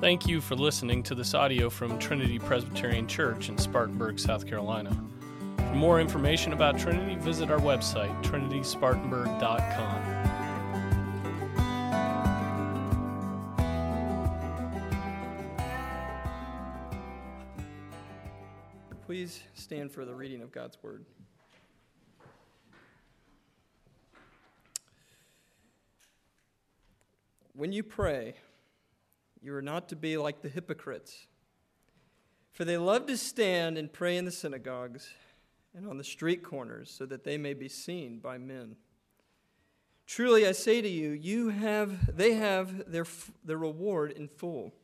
Thank you for listening to this audio from Trinity Presbyterian Church in Spartanburg, South Carolina. For more information about Trinity, visit our website, trinityspartanburg.com. Please stand for the reading of God's Word. When you pray, you are not to be like the hypocrites, for they love to stand and pray in the synagogues and on the street corners so that they may be seen by men. Truly I say to you, you have they have their their reward in full.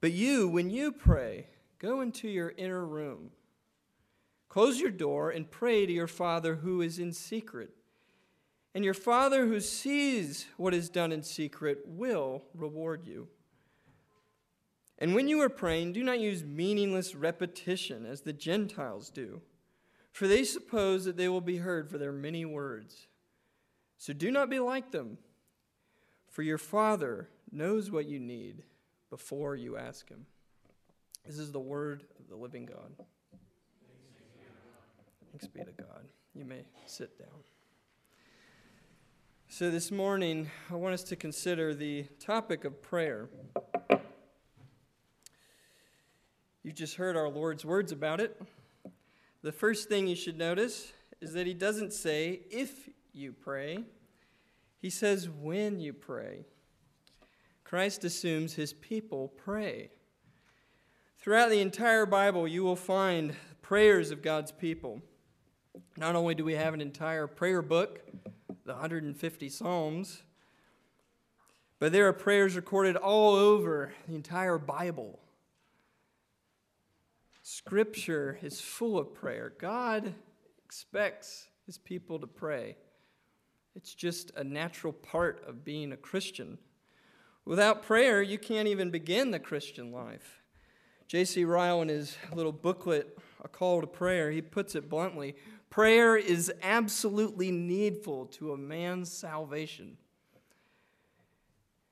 But you, when you pray, go into your inner room. Close your door and pray to your Father who is in secret and your Father who sees what is done in secret will reward you. And when you are praying, do not use meaningless repetition as the Gentiles do, for they suppose that they will be heard for their many words. So do not be like them, for your Father knows what you need before you ask Him. This is the word of the living God. Thanks be to God. You may sit down. So, this morning, I want us to consider the topic of prayer. You just heard our Lord's words about it. The first thing you should notice is that He doesn't say if you pray, He says when you pray. Christ assumes His people pray. Throughout the entire Bible, you will find prayers of God's people. Not only do we have an entire prayer book, the 150 Psalms. But there are prayers recorded all over the entire Bible. Scripture is full of prayer. God expects his people to pray. It's just a natural part of being a Christian. Without prayer, you can't even begin the Christian life. J.C. Ryle, in his little booklet, A Call to Prayer, he puts it bluntly Prayer is absolutely needful to a man's salvation.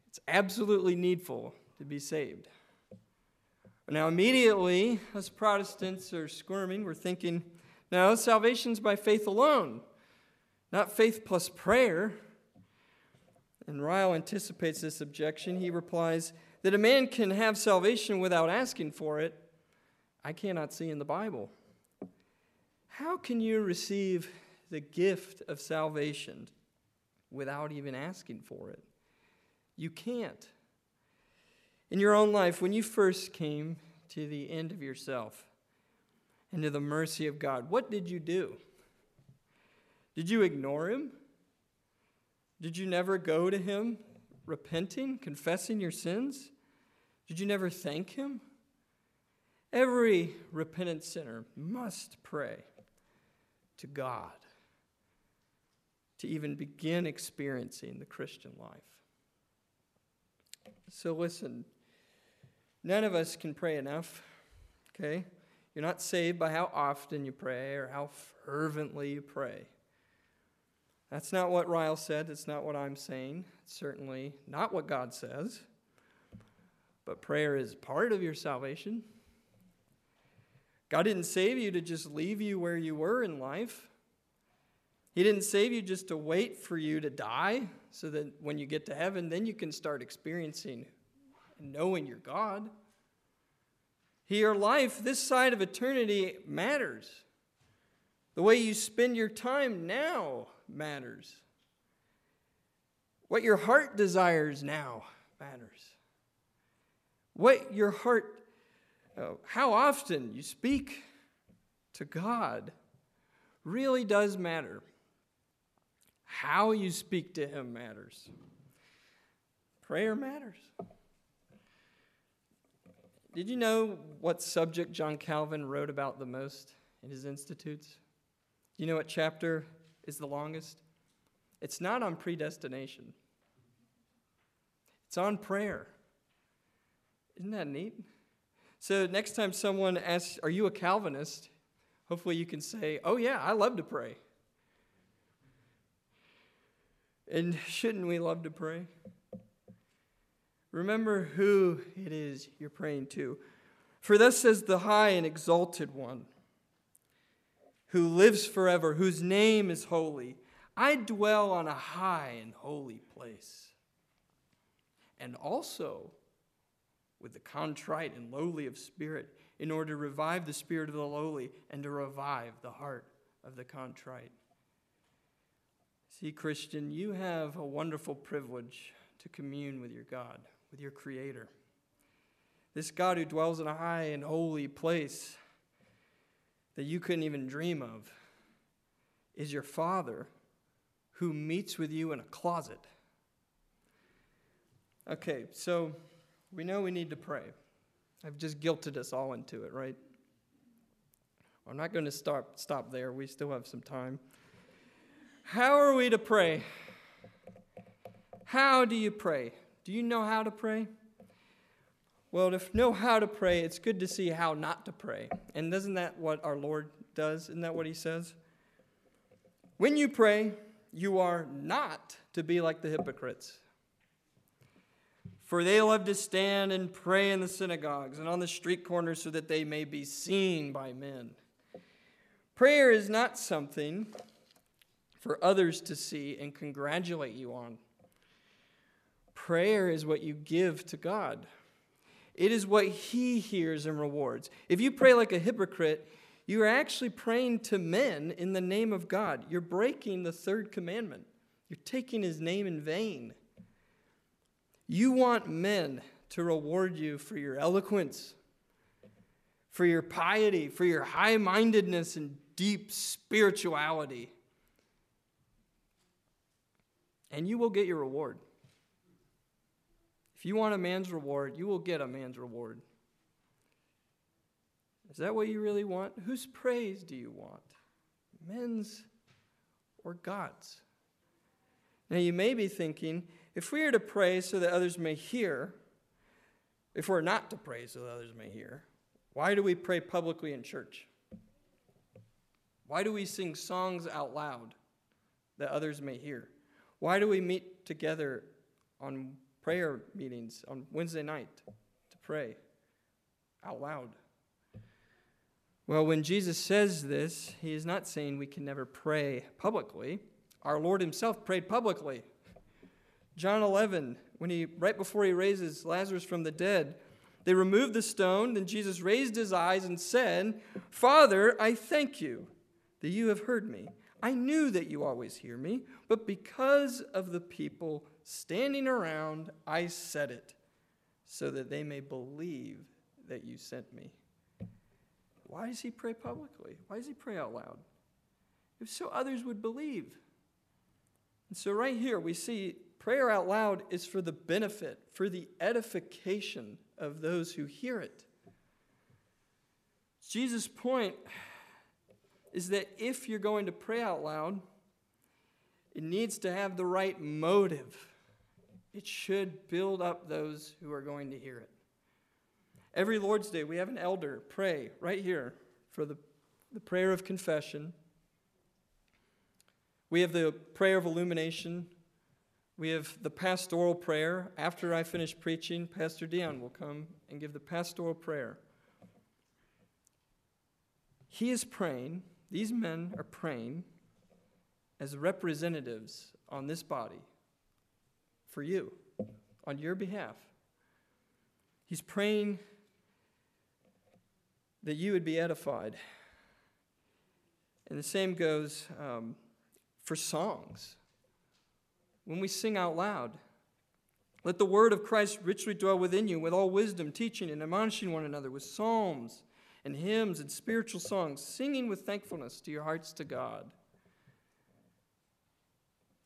It's absolutely needful to be saved. Now, immediately, us Protestants are squirming, we're thinking, no, salvation's by faith alone, not faith plus prayer. And Ryle anticipates this objection. He replies that a man can have salvation without asking for it. I cannot see in the Bible. How can you receive the gift of salvation without even asking for it? You can't. In your own life, when you first came to the end of yourself and to the mercy of God, what did you do? Did you ignore Him? Did you never go to Him repenting, confessing your sins? Did you never thank Him? Every repentant sinner must pray to God to even begin experiencing the Christian life. So, listen, none of us can pray enough, okay? You're not saved by how often you pray or how fervently you pray. That's not what Ryle said. It's not what I'm saying. It's certainly not what God says. But prayer is part of your salvation. God didn't save you to just leave you where you were in life. He didn't save you just to wait for you to die so that when you get to heaven, then you can start experiencing and knowing your God. Your life, this side of eternity, matters. The way you spend your time now matters. What your heart desires now matters. What your heart uh, how often you speak to God really does matter. How you speak to Him matters. Prayer matters. Did you know what subject John Calvin wrote about the most in his Institutes? Do you know what chapter is the longest? It's not on predestination, it's on prayer. Isn't that neat? So next time someone asks, Are you a Calvinist? Hopefully you can say, Oh, yeah, I love to pray. And shouldn't we love to pray? Remember who it is you're praying to. For thus says the high and exalted one, who lives forever, whose name is holy. I dwell on a high and holy place. And also with the contrite and lowly of spirit, in order to revive the spirit of the lowly and to revive the heart of the contrite. See, Christian, you have a wonderful privilege to commune with your God, with your Creator. This God who dwells in a high and holy place that you couldn't even dream of is your Father who meets with you in a closet. Okay, so we know we need to pray. I've just guilted us all into it, right? I'm not going to stop, stop there. We still have some time. How are we to pray? How do you pray? Do you know how to pray? Well, to know how to pray, it's good to see how not to pray. And isn't that what our Lord does? Isn't that what He says? When you pray, you are not to be like the hypocrites. For they love to stand and pray in the synagogues and on the street corners so that they may be seen by men. Prayer is not something for others to see and congratulate you on. Prayer is what you give to God. It is what He hears and rewards. If you pray like a hypocrite, you are actually praying to men in the name of God. You're breaking the third commandment, you're taking His name in vain. You want men to reward you for your eloquence, for your piety, for your high mindedness and deep spirituality. And you will get your reward. If you want a man's reward, you will get a man's reward. Is that what you really want? Whose praise do you want? Men's or God's? Now, you may be thinking, if we are to pray so that others may hear, if we're not to pray so that others may hear, why do we pray publicly in church? Why do we sing songs out loud that others may hear? Why do we meet together on prayer meetings on Wednesday night to pray out loud? Well, when Jesus says this, he is not saying we can never pray publicly. Our Lord himself prayed publicly. John 11, when he, right before he raises Lazarus from the dead, they removed the stone. Then Jesus raised his eyes and said, Father, I thank you that you have heard me. I knew that you always hear me, but because of the people standing around, I said it, so that they may believe that you sent me. Why does he pray publicly? Why does he pray out loud? If so others would believe. And so, right here, we see Prayer out loud is for the benefit, for the edification of those who hear it. Jesus' point is that if you're going to pray out loud, it needs to have the right motive. It should build up those who are going to hear it. Every Lord's Day, we have an elder pray right here for the, the prayer of confession. We have the prayer of illumination we have the pastoral prayer. After I finish preaching, Pastor Dion will come and give the pastoral prayer. He is praying, these men are praying as representatives on this body for you, on your behalf. He's praying that you would be edified. And the same goes um, for songs when we sing out loud. Let the word of Christ richly dwell within you with all wisdom, teaching and admonishing one another with psalms and hymns and spiritual songs, singing with thankfulness to your hearts to God.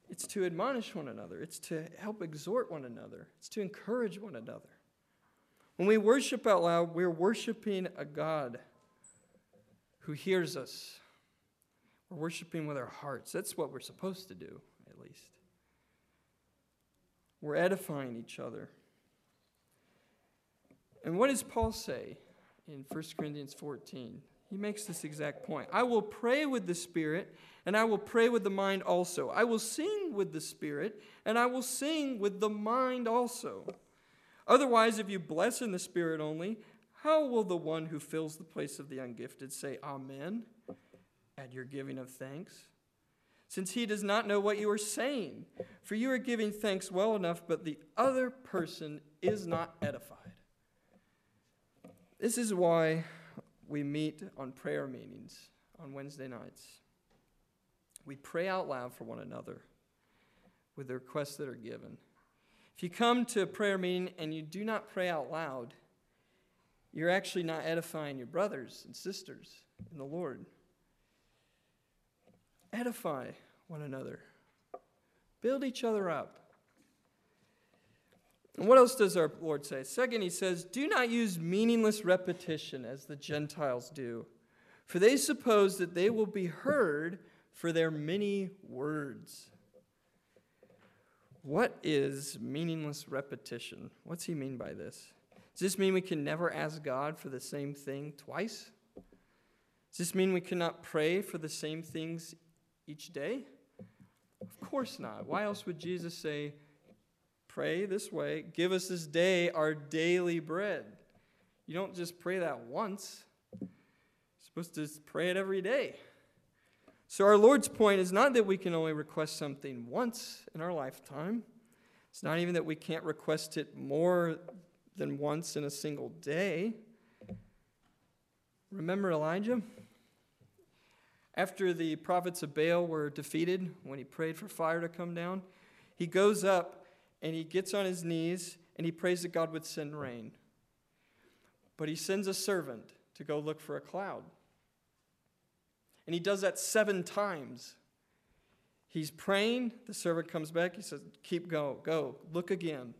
It's to admonish one another, it's to help exhort one another, it's to encourage one another. When we worship out loud, we're worshiping a God who hears us. We're worshiping with our hearts. That's what we're supposed to do, at least. We're edifying each other. And what does Paul say in 1 Corinthians 14? He makes this exact point. I will pray with the Spirit, and I will pray with the mind also. I will sing with the Spirit, and I will sing with the mind also. Otherwise, if you bless in the Spirit only, how will the one who fills the place of the ungifted say Amen at your giving of thanks? Since he does not know what you are saying, for you are giving thanks well enough, but the other person is not edified. This is why we meet on prayer meetings on Wednesday nights. We pray out loud for one another with the requests that are given. If you come to a prayer meeting and you do not pray out loud, you're actually not edifying your brothers and sisters in the Lord. Edify one another, build each other up. And what else does our Lord say? Second, he says, Do not use meaningless repetition as the Gentiles do, for they suppose that they will be heard for their many words. What is meaningless repetition? What's he mean by this? Does this mean we can never ask God for the same thing twice? Does this mean we cannot pray for the same things each day? Of course not. Why else would Jesus say, Pray this way, give us this day our daily bread? You don't just pray that once, you're supposed to pray it every day. So, our Lord's point is not that we can only request something once in our lifetime. It's not even that we can't request it more than once in a single day. Remember Elijah? After the prophets of Baal were defeated, when he prayed for fire to come down, he goes up and he gets on his knees and he prays that God would send rain. But he sends a servant to go look for a cloud. And he does that seven times. He's praying, the servant comes back, he says, Keep go, go, look again.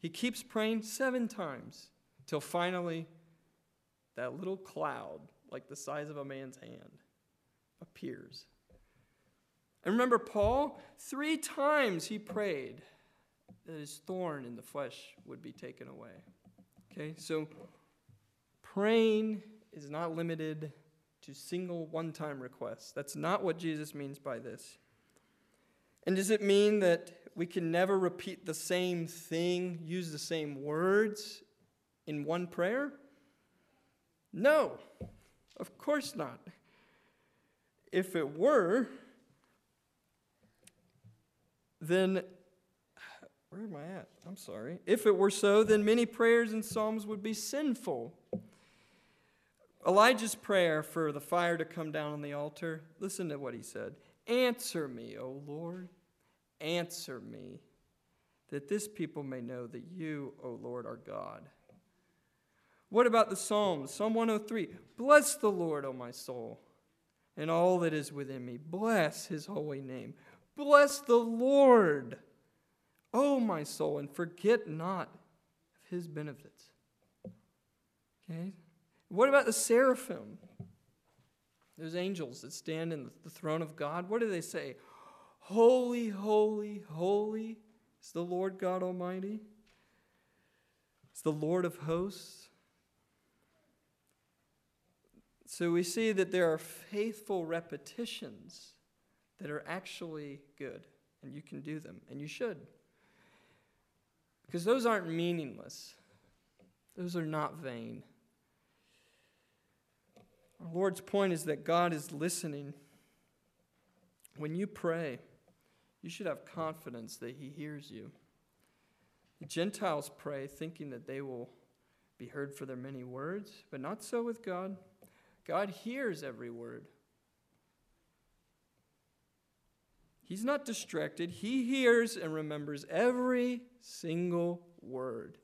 He keeps praying seven times till finally that little cloud, like the size of a man's hand, appears. And remember, Paul, three times he prayed that his thorn in the flesh would be taken away. Okay, so praying is not limited to single one time requests. That's not what Jesus means by this. And does it mean that we can never repeat the same thing, use the same words in one prayer? No, of course not. If it were, then where am I at? I'm sorry. If it were so, then many prayers and psalms would be sinful. Elijah's prayer for the fire to come down on the altar, listen to what he said Answer me, O Lord, answer me, that this people may know that you, O Lord, are God. What about the Psalms? Psalm 103 Bless the Lord, O my soul, and all that is within me. Bless his holy name. Bless the Lord, O my soul, and forget not of his benefits. Okay? What about the seraphim? Those angels that stand in the throne of God, what do they say? Holy, holy, holy is the Lord God Almighty. It's the Lord of hosts. So we see that there are faithful repetitions that are actually good, and you can do them, and you should. Because those aren't meaningless, those are not vain. Our Lord's point is that God is listening. When you pray, you should have confidence that He hears you. The Gentiles pray thinking that they will be heard for their many words, but not so with God. God hears every word. He's not distracted. He hears and remembers every single word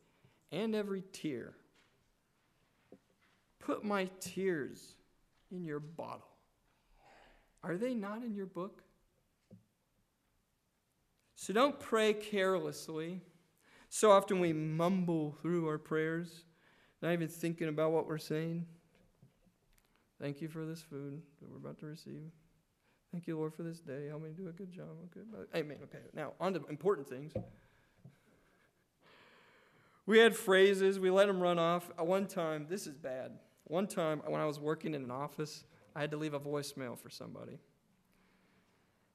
and every tear. Put my tears in your bottle. Are they not in your book? So don't pray carelessly. So often we mumble through our prayers, not even thinking about what we're saying. Thank you for this food that we're about to receive. Thank you, Lord, for this day. Help me do a good job. Okay, amen. Okay, now on to important things. We had phrases, we let them run off. One time, this is bad. One time, when I was working in an office, I had to leave a voicemail for somebody.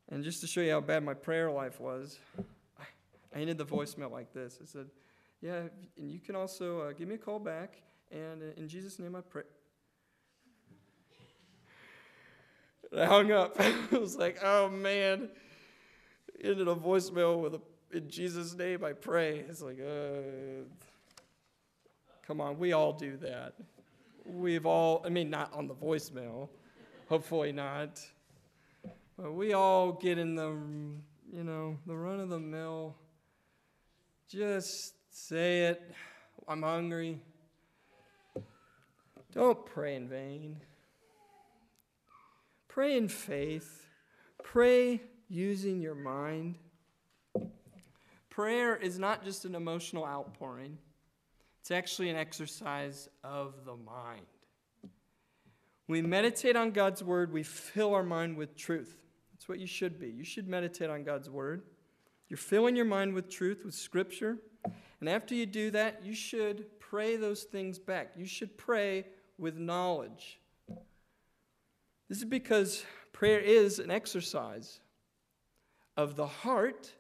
And just to show you how bad my prayer life was, I ended the voicemail like this. I said, Yeah, and you can also uh, give me a call back. And uh, in Jesus' name I pray. I hung up. I was like, oh man. Ended a voicemail with a, in Jesus' name I pray. It's like, uh, come on, we all do that. We've all, I mean, not on the voicemail, hopefully not. But we all get in the, you know, the run of the mill. Just say it. I'm hungry. Don't pray in vain. Pray in faith. Pray using your mind. Prayer is not just an emotional outpouring, it's actually an exercise of the mind. we meditate on God's word, we fill our mind with truth. That's what you should be. You should meditate on God's word. You're filling your mind with truth, with scripture. And after you do that, you should pray those things back. You should pray with knowledge. This is because prayer is an exercise of the heart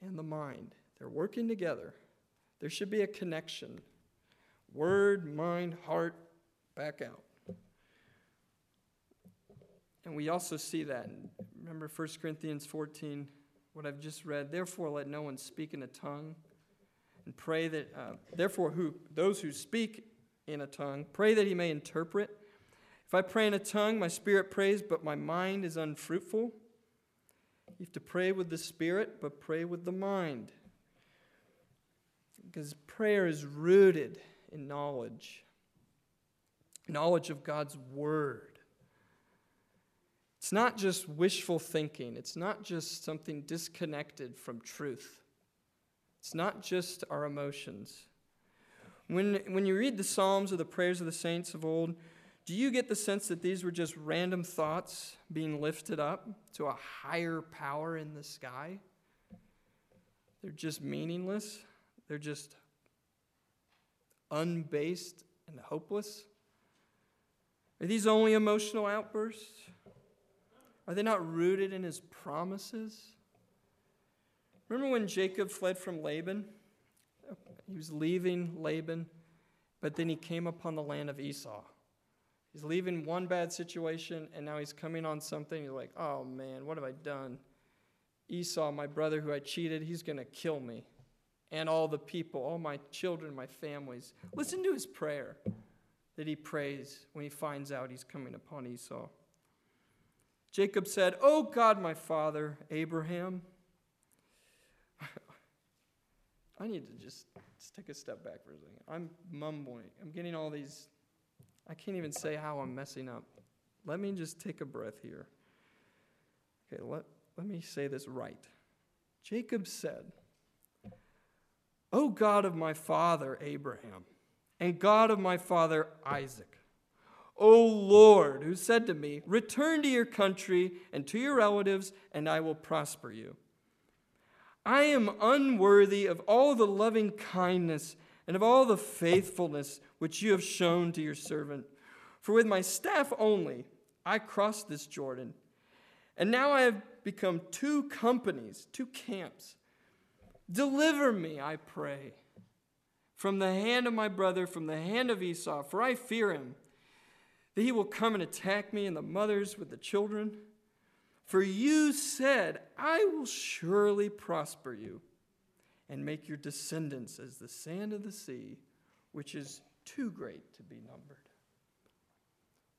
and the mind. They're working together. There should be a connection word, mind, heart, back out. And we also see that. Remember 1 Corinthians 14, what I've just read. Therefore, let no one speak in a tongue, and pray that, uh, therefore, who, those who speak in a tongue, pray that he may interpret. If I pray in a tongue, my spirit prays, but my mind is unfruitful. You have to pray with the spirit, but pray with the mind. Because prayer is rooted in knowledge knowledge of God's word. It's not just wishful thinking, it's not just something disconnected from truth, it's not just our emotions. When, when you read the Psalms or the prayers of the saints of old, do you get the sense that these were just random thoughts being lifted up to a higher power in the sky? They're just meaningless. They're just unbased and hopeless. Are these only emotional outbursts? Are they not rooted in his promises? Remember when Jacob fled from Laban? He was leaving Laban, but then he came upon the land of Esau. He's leaving one bad situation, and now he's coming on something. You're like, oh man, what have I done? Esau, my brother who I cheated, he's going to kill me. And all the people, all my children, my families. Listen to his prayer that he prays when he finds out he's coming upon Esau. Jacob said, Oh God, my father, Abraham. I need to just, just take a step back for a second. I'm mumbling. I'm getting all these I can't even say how I'm messing up. Let me just take a breath here. Okay, let, let me say this right. Jacob said, O God of my father Abraham, and God of my father Isaac, O Lord, who said to me, Return to your country and to your relatives, and I will prosper you. I am unworthy of all the loving kindness and of all the faithfulness which you have shown to your servant. For with my staff only I crossed this Jordan, and now I have become two companies, two camps. Deliver me, I pray, from the hand of my brother, from the hand of Esau, for I fear him, that he will come and attack me and the mothers with the children. For you said, I will surely prosper you and make your descendants as the sand of the sea, which is too great to be numbered.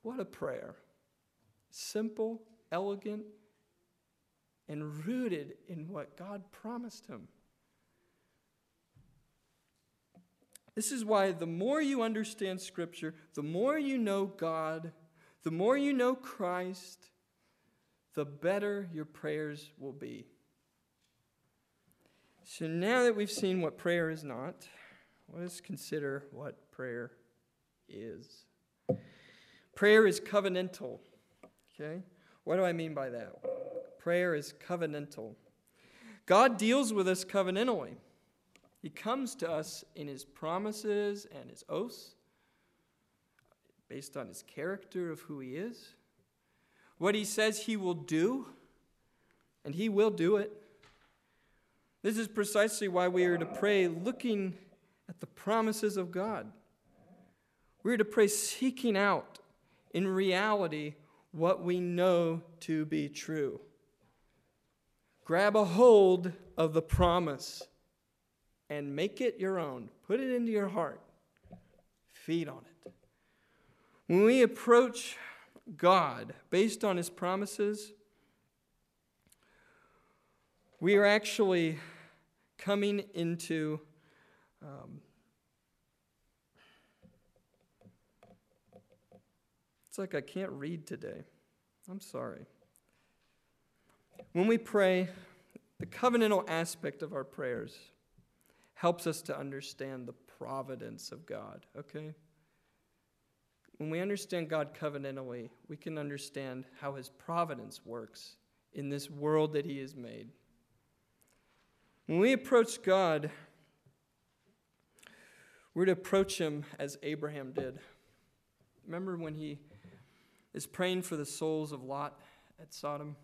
What a prayer. Simple, elegant, and rooted in what God promised him. This is why the more you understand Scripture, the more you know God, the more you know Christ, the better your prayers will be. So now that we've seen what prayer is not, let us consider what prayer is. Prayer is covenantal. Okay? What do I mean by that? Prayer is covenantal. God deals with us covenantally. He comes to us in his promises and his oaths based on his character of who he is. What he says he will do, and he will do it. This is precisely why we are to pray looking at the promises of God. We're to pray seeking out, in reality, what we know to be true. Grab a hold of the promise and make it your own. Put it into your heart. Feed on it. When we approach God based on his promises, we are actually coming into um, it's like I can't read today. I'm sorry. When we pray, the covenantal aspect of our prayers helps us to understand the providence of God, okay? When we understand God covenantally, we can understand how his providence works in this world that he has made. When we approach God, we're to approach him as Abraham did. Remember when he is praying for the souls of Lot at Sodom?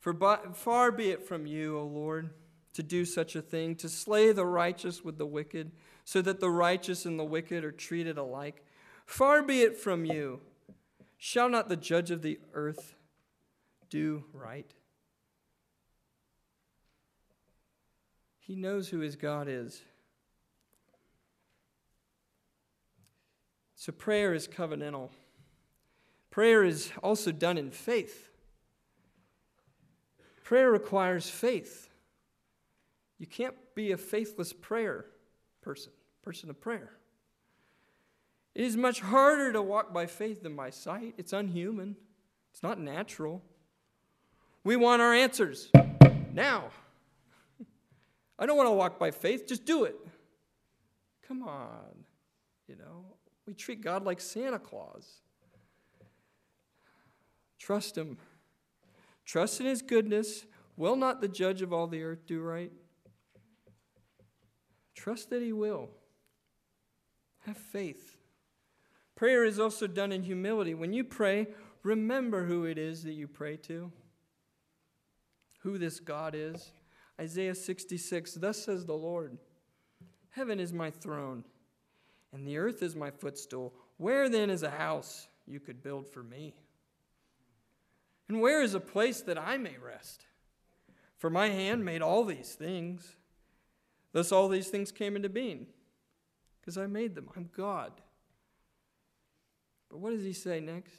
For far be it from you, O Lord, to do such a thing, to slay the righteous with the wicked, so that the righteous and the wicked are treated alike. Far be it from you. Shall not the judge of the earth do right? He knows who his God is. So prayer is covenantal. Prayer is also done in faith. Prayer requires faith. You can't be a faithless prayer person, person of prayer. It is much harder to walk by faith than by sight. It's unhuman, it's not natural. We want our answers now. I don't want to walk by faith, just do it. Come on. You know, we treat God like Santa Claus. Trust Him. Trust in His goodness. Will not the judge of all the earth do right? Trust that He will. Have faith. Prayer is also done in humility. When you pray, remember who it is that you pray to, who this God is. Isaiah 66 Thus says the Lord Heaven is my throne, and the earth is my footstool. Where then is a house you could build for me? And where is a place that I may rest? For my hand made all these things. Thus, all these things came into being, because I made them. I'm God. But what does he say next?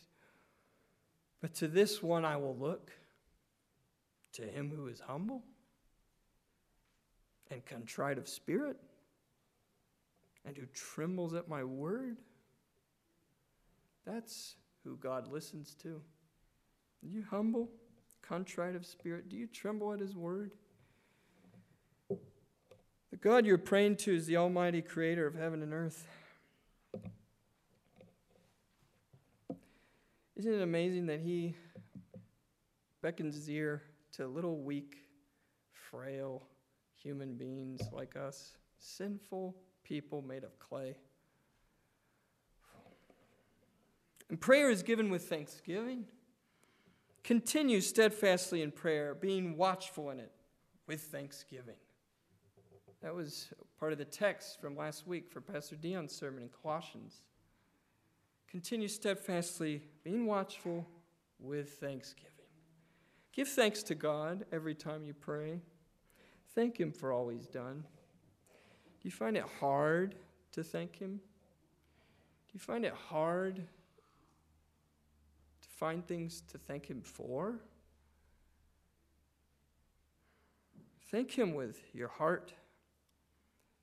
But to this one I will look, to him who is humble and contrite of spirit, and who trembles at my word. That's who God listens to. Are you humble, contrite of spirit? Do you tremble at his word? The God you're praying to is the Almighty Creator of heaven and earth. Isn't it amazing that He beckons his ear to little, weak, frail, human beings like us, sinful people made of clay. And prayer is given with thanksgiving. Continue steadfastly in prayer, being watchful in it with thanksgiving. That was part of the text from last week for Pastor Dion's sermon in Colossians. Continue steadfastly, being watchful with thanksgiving. Give thanks to God every time you pray. Thank Him for all He's done. Do you find it hard to thank Him? Do you find it hard find things to thank Him for? Thank Him with your heart.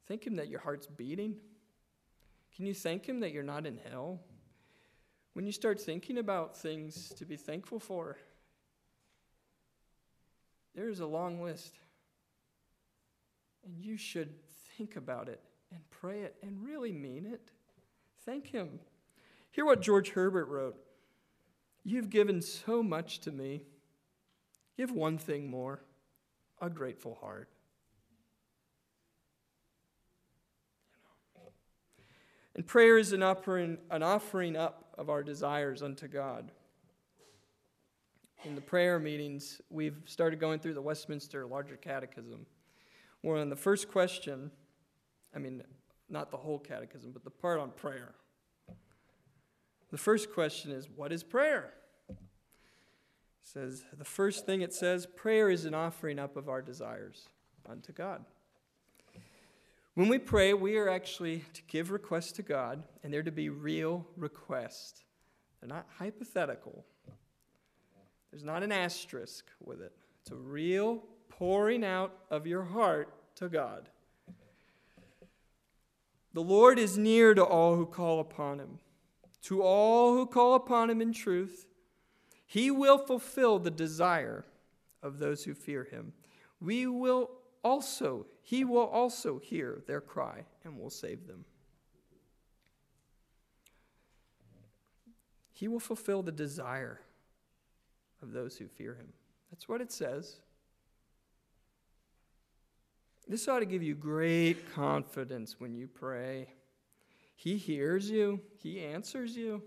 Thank Him that your heart's beating. Can you thank Him that you're not in hell? When you start thinking about things to be thankful for, there's a long list. And you should think about it and pray it and really mean it. Thank Him. Hear what George Herbert wrote You've given so much to me. Give one thing more a grateful heart. And prayer is an offering, an offering up of our desires unto God. In the prayer meetings, we've started going through the Westminster Larger Catechism. Well, in the first question, I mean, not the whole catechism, but the part on prayer. The first question is, What is prayer? It says, the first thing it says, prayer is an offering up of our desires unto God. When we pray, we are actually to give requests to God, and they're to be real requests. They're not hypothetical. There's not an asterisk with it. It's a real pouring out of your heart to God. The Lord is near to all who call upon him. To all who call upon him in truth, he will fulfill the desire of those who fear him. We will also, he will also hear their cry and will save them. He will fulfill the desire of those who fear him. That's what it says. This ought to give you great confidence when you pray. He hears you, He answers you.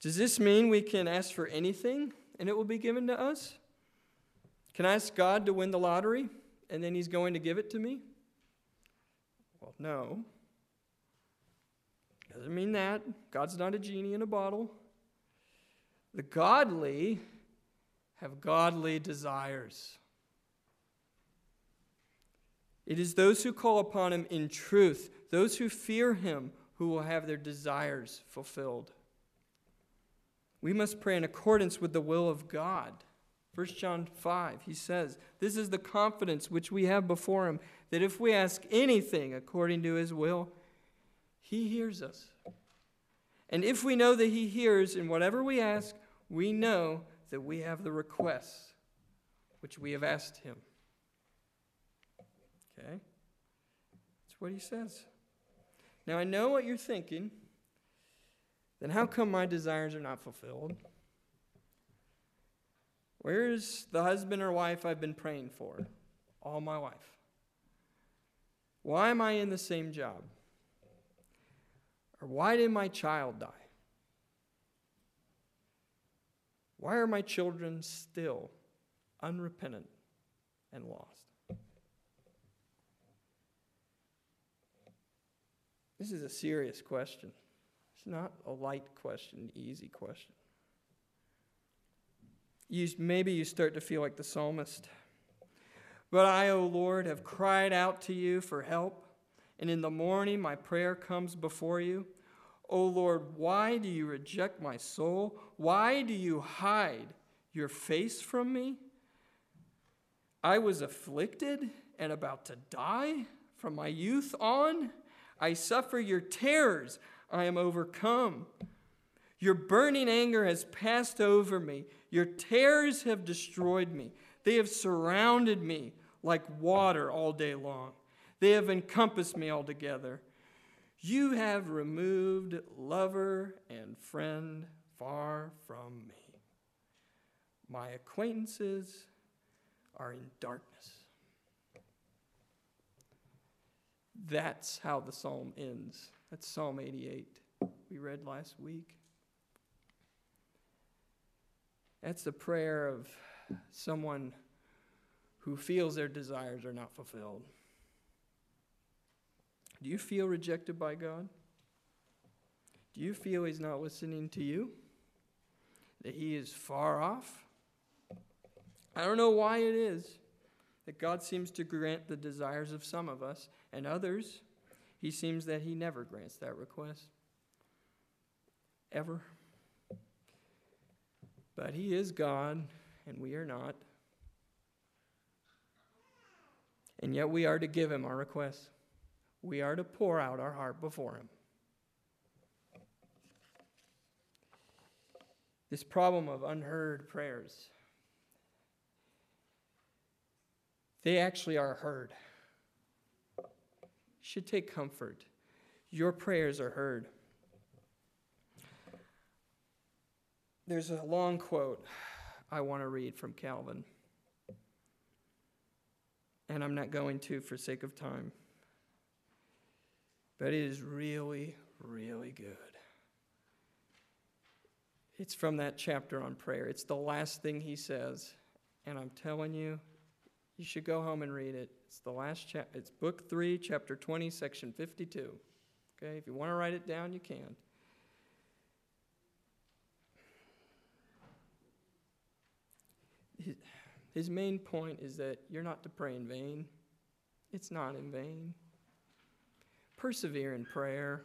Does this mean we can ask for anything and it will be given to us? Can I ask God to win the lottery and then He's going to give it to me? Well, no. Doesn't mean that. God's not a genie in a bottle. The godly have godly desires. It is those who call upon him in truth, those who fear him, who will have their desires fulfilled. We must pray in accordance with the will of God. 1 John 5, he says, This is the confidence which we have before him, that if we ask anything according to his will, he hears us. And if we know that he hears in whatever we ask, we know that we have the requests which we have asked him. Okay? That's what he says. Now, I know what you're thinking. Then how come my desires are not fulfilled? Where's the husband or wife I've been praying for all my life? Why am I in the same job? Or why did my child die? Why are my children still unrepentant and lost? This is a serious question. It's not a light question, easy question. You, maybe you start to feel like the psalmist. But I, O Lord, have cried out to you for help, and in the morning my prayer comes before you. O Lord, why do you reject my soul? Why do you hide your face from me? I was afflicted and about to die from my youth on. I suffer your terrors. I am overcome. Your burning anger has passed over me. Your terrors have destroyed me. They have surrounded me like water all day long. They have encompassed me altogether. You have removed lover and friend far from me. My acquaintances are in darkness. That's how the psalm ends. That's Psalm 88 we read last week. That's the prayer of someone who feels their desires are not fulfilled. Do you feel rejected by God? Do you feel He's not listening to you? That He is far off? I don't know why it is that God seems to grant the desires of some of us, and others, He seems that He never grants that request. Ever. But He is God, and we are not. And yet we are to give Him our requests we are to pour out our heart before Him. This problem of unheard prayers, they actually are heard. Should take comfort. Your prayers are heard. There's a long quote I want to read from Calvin, and I'm not going to for sake of time but it is really, really good. It's from that chapter on prayer. It's the last thing he says. And I'm telling you, You should go home and read it. It's the last chapter. It's book 3, chapter 20, section 52. Okay? If you want to write it down, you can. His, main point is that you're not to pray in vain. It's not in vain. Persevere in prayer.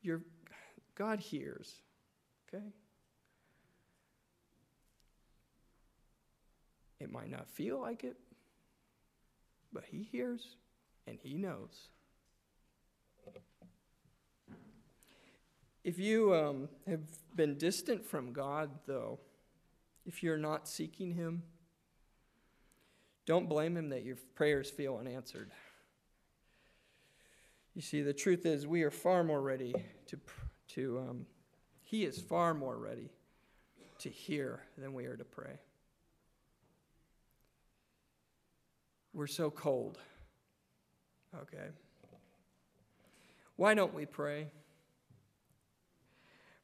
Your God hears. Okay? It might not feel like it, but He hears and He knows. If you um, have been distant from God, though, if you're not seeking Him, don't blame Him that your prayers feel unanswered. You see, the truth is, we are far more ready to, to um, He is far more ready to hear than we are to pray. We're so cold. Okay. Why don't we pray?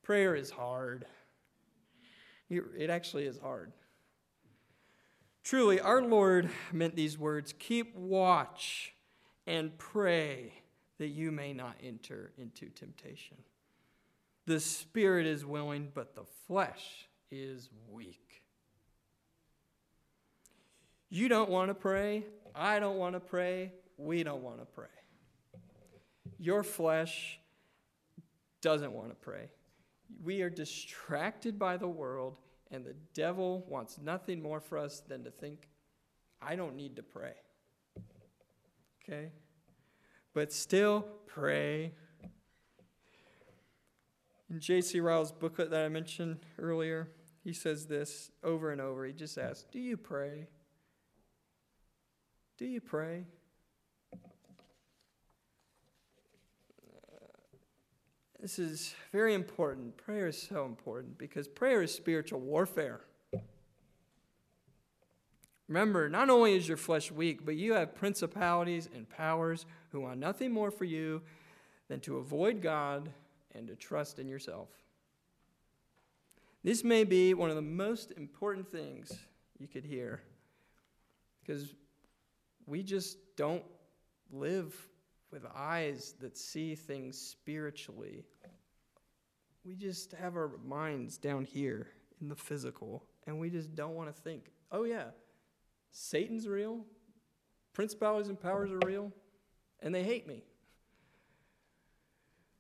Prayer is hard. It actually is hard. Truly, our Lord meant these words keep watch and pray that you may not enter into temptation. The spirit is willing, but the flesh is weak. You don't want to pray. I don't want to pray. We don't want to pray. Your flesh doesn't want to pray. We are distracted by the world, and the devil wants nothing more for us than to think, I don't need to pray. Okay? But still, pray. In J.C. Ryle's booklet that I mentioned earlier, he says this over and over. He just asks, Do you pray? Do you pray? Uh, this is very important. Prayer is so important because prayer is spiritual warfare. Remember, not only is your flesh weak, but you have principalities and powers who want nothing more for you than to avoid God and to trust in yourself. This may be one of the most important things you could hear because we just don't live with eyes that see things spiritually. We just have our minds down here in the physical, and we just don't want to think, oh, yeah, Satan's real, principalities and powers are real, and they hate me.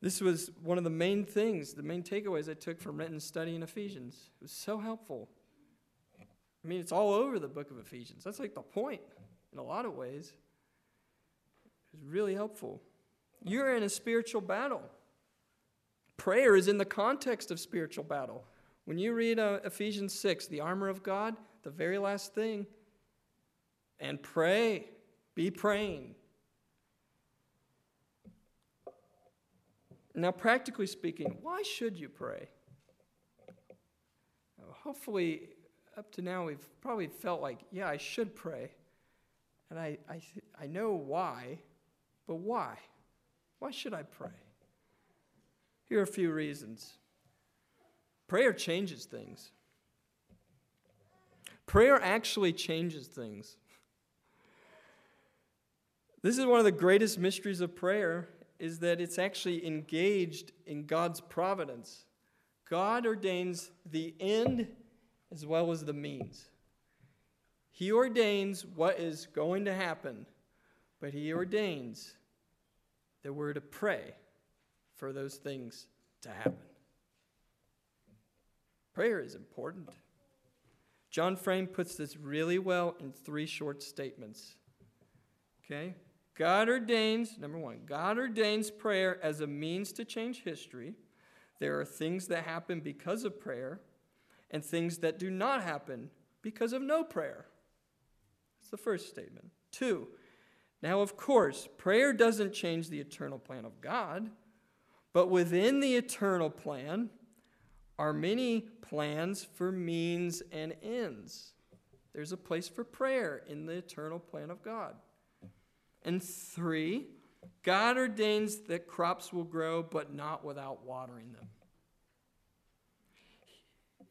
This was one of the main things, the main takeaways I took from Renton's study in Ephesians. It was so helpful. I mean, it's all over the book of Ephesians. That's like the point in a lot of ways is really helpful. You're in a spiritual battle. Prayer is in the context of spiritual battle. When you read uh, Ephesians 6, the armor of God, the very last thing, and pray, be praying. Now, practically speaking, why should you pray? Hopefully, up to now, we've probably felt like, yeah, I should pray. And I, I, I know why, but why? Why should I pray? Here are a few reasons. Prayer changes things. Prayer actually changes things. This is one of the greatest mysteries of prayer is that it's actually engaged in God's providence. God ordains the end as well as the means. He ordains what is going to happen, but He ordains that we're to pray for those things to happen. Prayer is important. John Frame puts this really well in three short statements. Okay? God ordains, number one, God ordains prayer as a means to change history. There are things that happen because of prayer and things that do not happen because of no prayer. That's the first statement. Two, now, of course, prayer doesn't change the eternal plan of God, but within the eternal plan are many plans for means and ends. There's a place for prayer in the eternal plan of God. And three, God ordains that crops will grow, but not without watering them.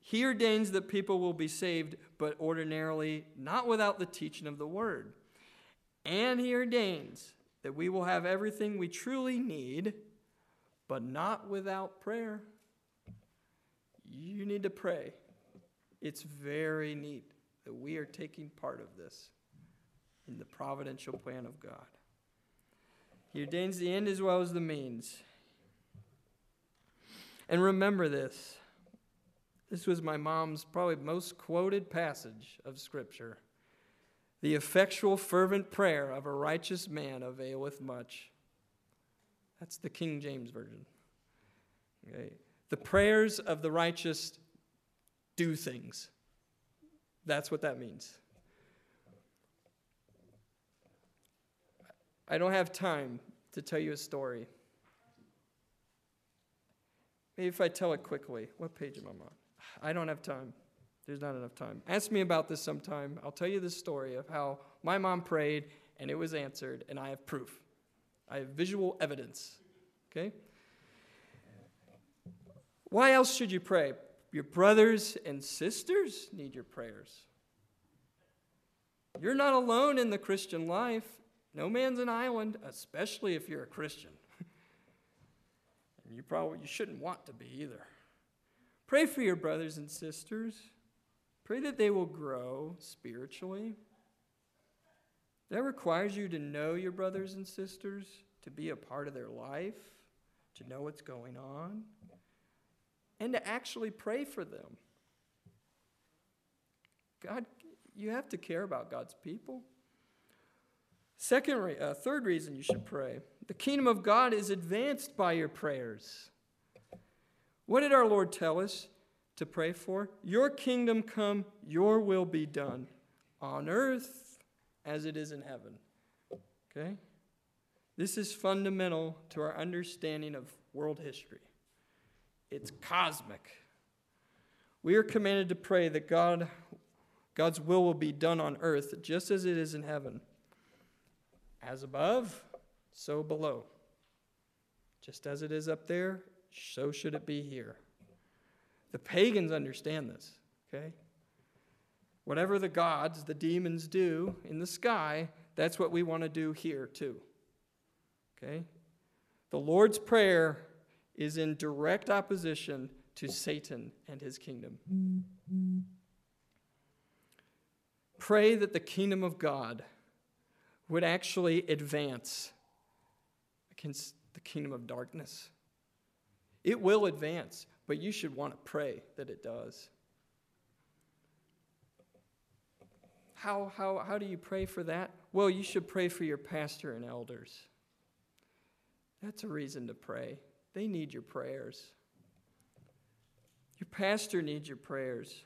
He ordains that people will be saved, but ordinarily not without the teaching of the word. And he ordains that we will have everything we truly need, but not without prayer. You need to pray. It's very neat that we are taking part of this in the providential plan of God. He ordains the end as well as the means. And remember this. This was my mom's probably most quoted passage of Scripture. The effectual, fervent prayer of a righteous man availeth much. That's the King James Version. Okay. The prayers of the righteous do things. That's what that means. I don't have time to tell you a story. Maybe if I tell it quickly. What page am I on? I don't have time. There's not enough time. Ask me about this sometime. I'll tell you the story of how my mom prayed and it was answered, and I have proof. I have visual evidence. Okay? Why else should you pray? Your brothers and sisters need your prayers. You're not alone in the Christian life. No man's an island, especially if you're a Christian. and you probably you shouldn't want to be either. Pray for your brothers and sisters. Pray that they will grow spiritually. That requires you to know your brothers and sisters, to be a part of their life, to know what's going on, and to actually pray for them. God, you have to care about God's people. Second, uh, third reason you should pray the kingdom of God is advanced by your prayers. What did our Lord tell us to pray for? Your kingdom come, your will be done on earth as it is in heaven. Okay? This is fundamental to our understanding of world history. It's cosmic. We are commanded to pray that God, God's will will be done on earth just as it is in heaven. As above, so below. Just as it is up there, so should it be here. The pagans understand this, okay? Whatever the gods, the demons do in the sky, that's what we want to do here too. Okay? The Lord's Prayer is in direct opposition to Satan and his kingdom. Pray that the kingdom of God would actually advance against the kingdom of darkness. It will advance, but you should want to pray that it does. How, how, how do you pray for that? Well, you should pray for your pastor and elders. That's a reason to pray. They need your prayers. Your pastor needs your prayers.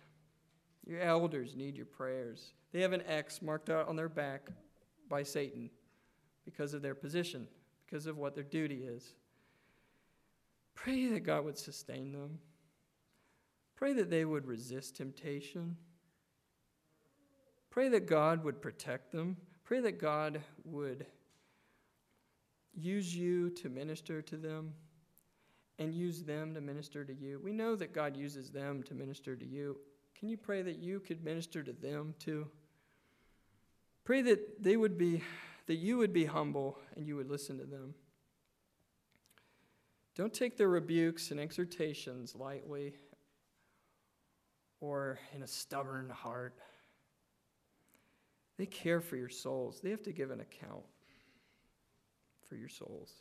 Your elders need your prayers. They have an X marked out on their back by Satan because of their position, because of what their duty is. Pray that God would sustain them. Pray that they would resist temptation. Pray that God would protect them. Pray that God would use you to minister to them and use them to minister to you. We know that God uses them to minister to you. Can you pray that you could minister to them too? Pray that they would be that you would be humble and you would listen to them. Don't take their rebukes and exhortations lightly or in a stubborn heart. They care for your souls. They have to give an account for your souls.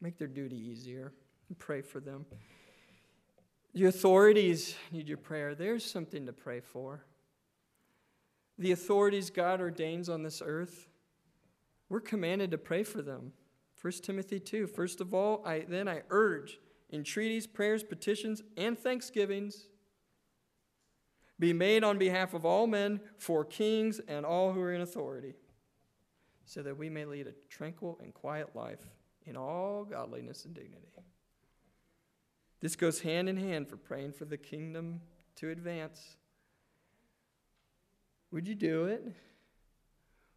Make their duty easier and pray for them. The authorities need your prayer. There's something to pray for. The authorities God ordains on this earth, we're commanded to pray for them. 1 Timothy 2. First of all, I, then I urge entreaties, prayers, petitions, and thanksgivings be made on behalf of all men, for kings, and all who are in authority, so that we may lead a tranquil and quiet life in all godliness and dignity. This goes hand in hand for praying for the kingdom to advance. Would you do it?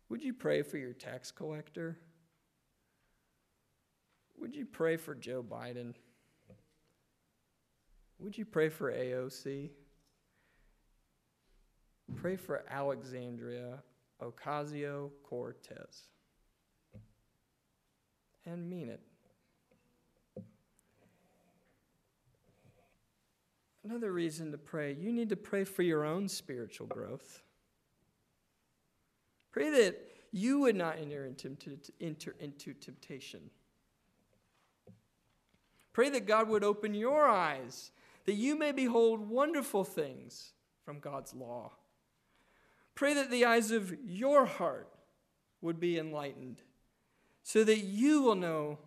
Would you pray for your tax collector? Would you pray for Joe Biden? would you pray for AOC? Pray for Alexandria Ocasio Cortez. And mean it. Another reason to pray you need to pray for your own spiritual growth. Pray that you would not enter into, enter into temptation. Pray that God would open your eyes, that you may behold wonderful things from God's law. Pray that the eyes of your heart would be enlightened, so that you will know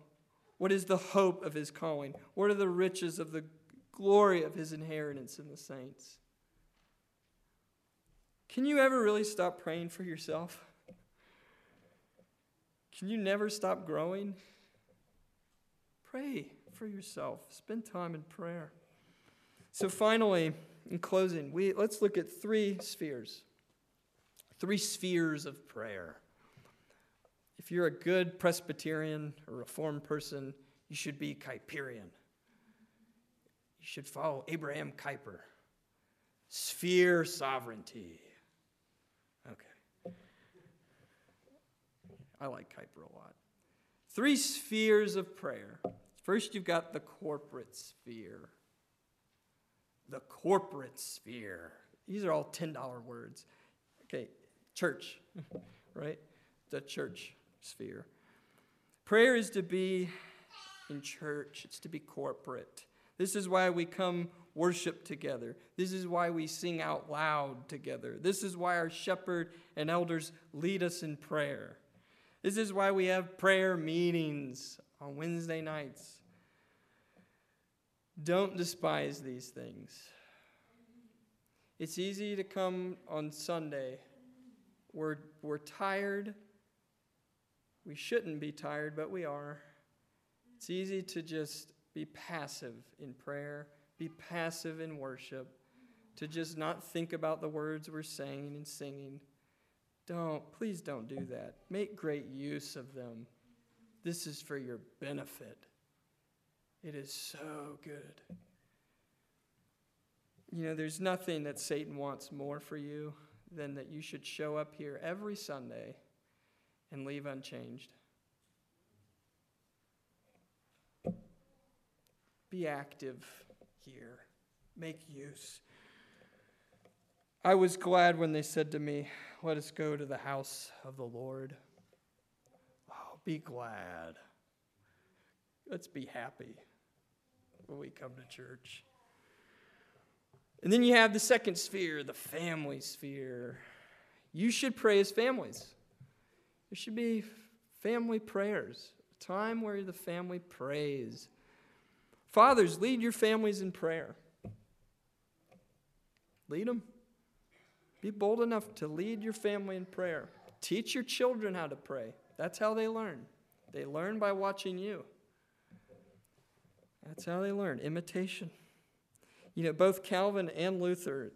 what is the hope of his calling, what are the riches of the glory of his inheritance in the saints. Can you ever really stop praying for yourself? Can you never stop growing? Pray for yourself. Spend time in prayer. So finally, in closing, we let's look at three spheres. Three spheres of prayer. If you're a good Presbyterian or Reformed person, you should be Kuyperian. You should follow Abraham Kuyper. Sphere sovereignty. Okay. I like Kuyper a lot. Three spheres of prayer. First, you've got the corporate sphere. The corporate sphere. These are all $10 words. Okay, church, right? The church sphere. Prayer is to be in church, it's to be corporate. This is why we come worship together. This is why we sing out loud together. This is why our shepherd and elders lead us in prayer. This is why we have prayer meetings on Wednesday nights. Don't despise these things. It's easy to come on Sunday. We're, we're tired. We shouldn't be tired, but we are. It's easy to just be passive in prayer, be passive in worship, to just not think about the words we're saying and singing. Don't, please don't do that. Make great use of them. This is for your benefit. It is so good. You know, there's nothing that Satan wants more for you than that you should show up here every Sunday and leave unchanged. Be active here. Make use. I was glad when they said to me, Let us go to the house of the Lord. Be glad. Let's be happy when we come to church. And then you have the second sphere, the family sphere. You should pray as families. There should be family prayers, a time where the family prays. Fathers, lead your families in prayer. Lead them. Be bold enough to lead your family in prayer. Teach your children how to pray. That's how they learn. They learn by watching you. That's how they learn imitation. You know, both Calvin and Luther,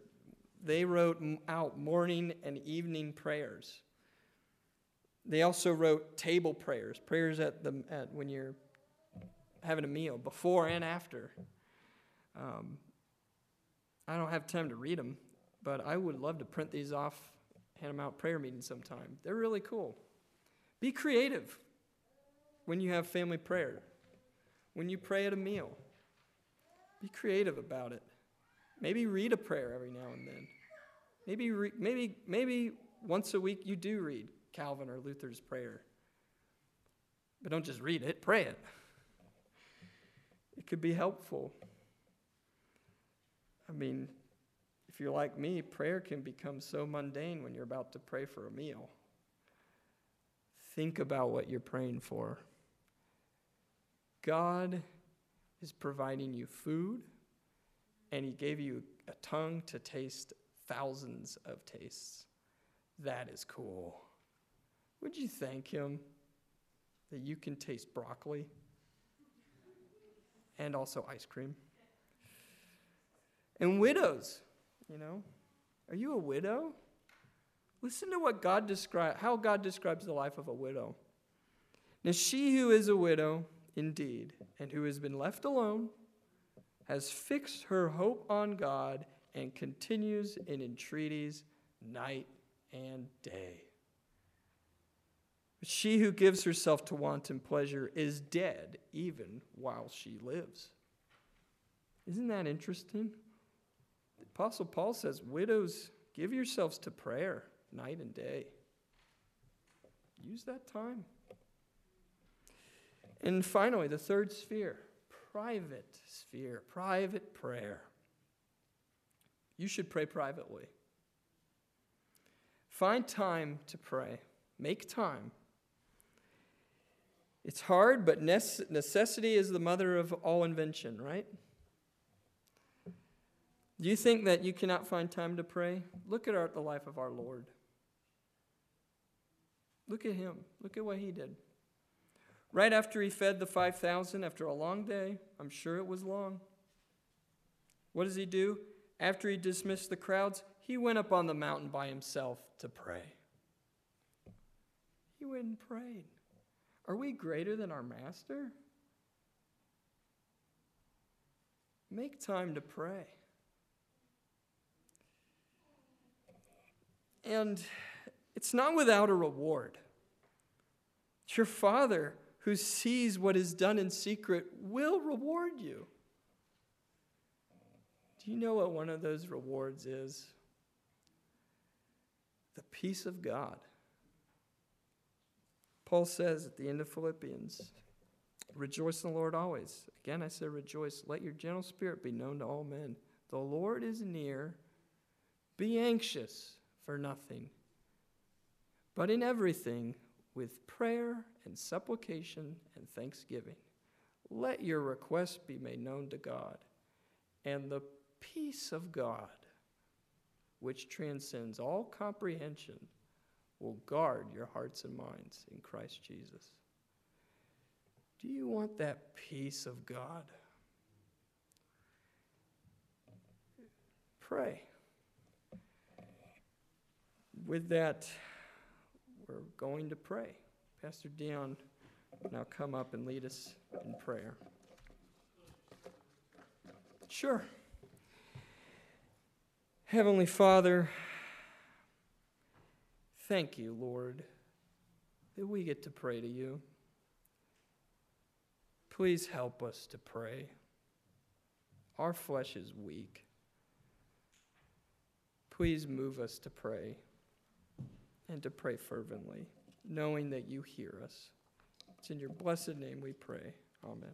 they wrote out morning and evening prayers. They also wrote table prayers, prayers at the at when you're having a meal before and after. Um, I don't have time to read them, but I would love to print these off, hand them out prayer meetings sometime. They're really cool. Be creative when you have family prayer, when you pray at a meal. Be creative about it. Maybe read a prayer every now and then. Maybe, re- maybe, maybe once a week you do read Calvin or Luther's prayer. But don't just read it, pray it. It could be helpful. I mean, if you're like me, prayer can become so mundane when you're about to pray for a meal. Think about what you're praying for. God is providing you food, and He gave you a tongue to taste thousands of tastes. That is cool. Would you thank Him that you can taste broccoli? and also ice cream. And widows, you know, are you a widow? Listen to what God describe how God describes the life of a widow. Now she who is a widow indeed, and who has been left alone, has fixed her hope on God and continues in entreaties night and day. She who gives herself to wanton pleasure is dead even while she lives. Isn't that interesting? The Apostle Paul says, Widows, give yourselves to prayer night and day. Use that time. And finally, the third sphere private sphere, private prayer. You should pray privately. Find time to pray. Make time. It's hard, but necessity is the mother of all invention, right? Do you think that you cannot find time to pray? Look at our, the life of our Lord. Look at him. Look at what he did. Right after he fed the 5,000, after a long day, I'm sure it was long. What does he do? After he dismissed the crowds, he went up on the mountain by himself to pray. He went and prayed. Are we greater than our master? Make time to pray. And it's not without a reward. Your Father, who sees what is done in secret, will reward you. Do you know what one of those rewards is? The peace of God. Paul says at the end of Philippians, Rejoice in the Lord always. Again, I say rejoice. Let your gentle spirit be known to all men. The Lord is near. Be anxious for nothing, but in everything, with prayer and supplication and thanksgiving, let your requests be made known to God, and the peace of God, which transcends all comprehension, will guard your hearts and minds in Christ Jesus. Do you want that peace of God? Pray. With that, we're going to pray. Pastor Dion now come up and lead us in prayer. Sure. Heavenly Father, thank you, Lord, that we get to pray to you. Please help us to pray. Our flesh is weak. Please move us to pray and to pray fervently, knowing that you hear us. It's in your blessed name we pray. Amen.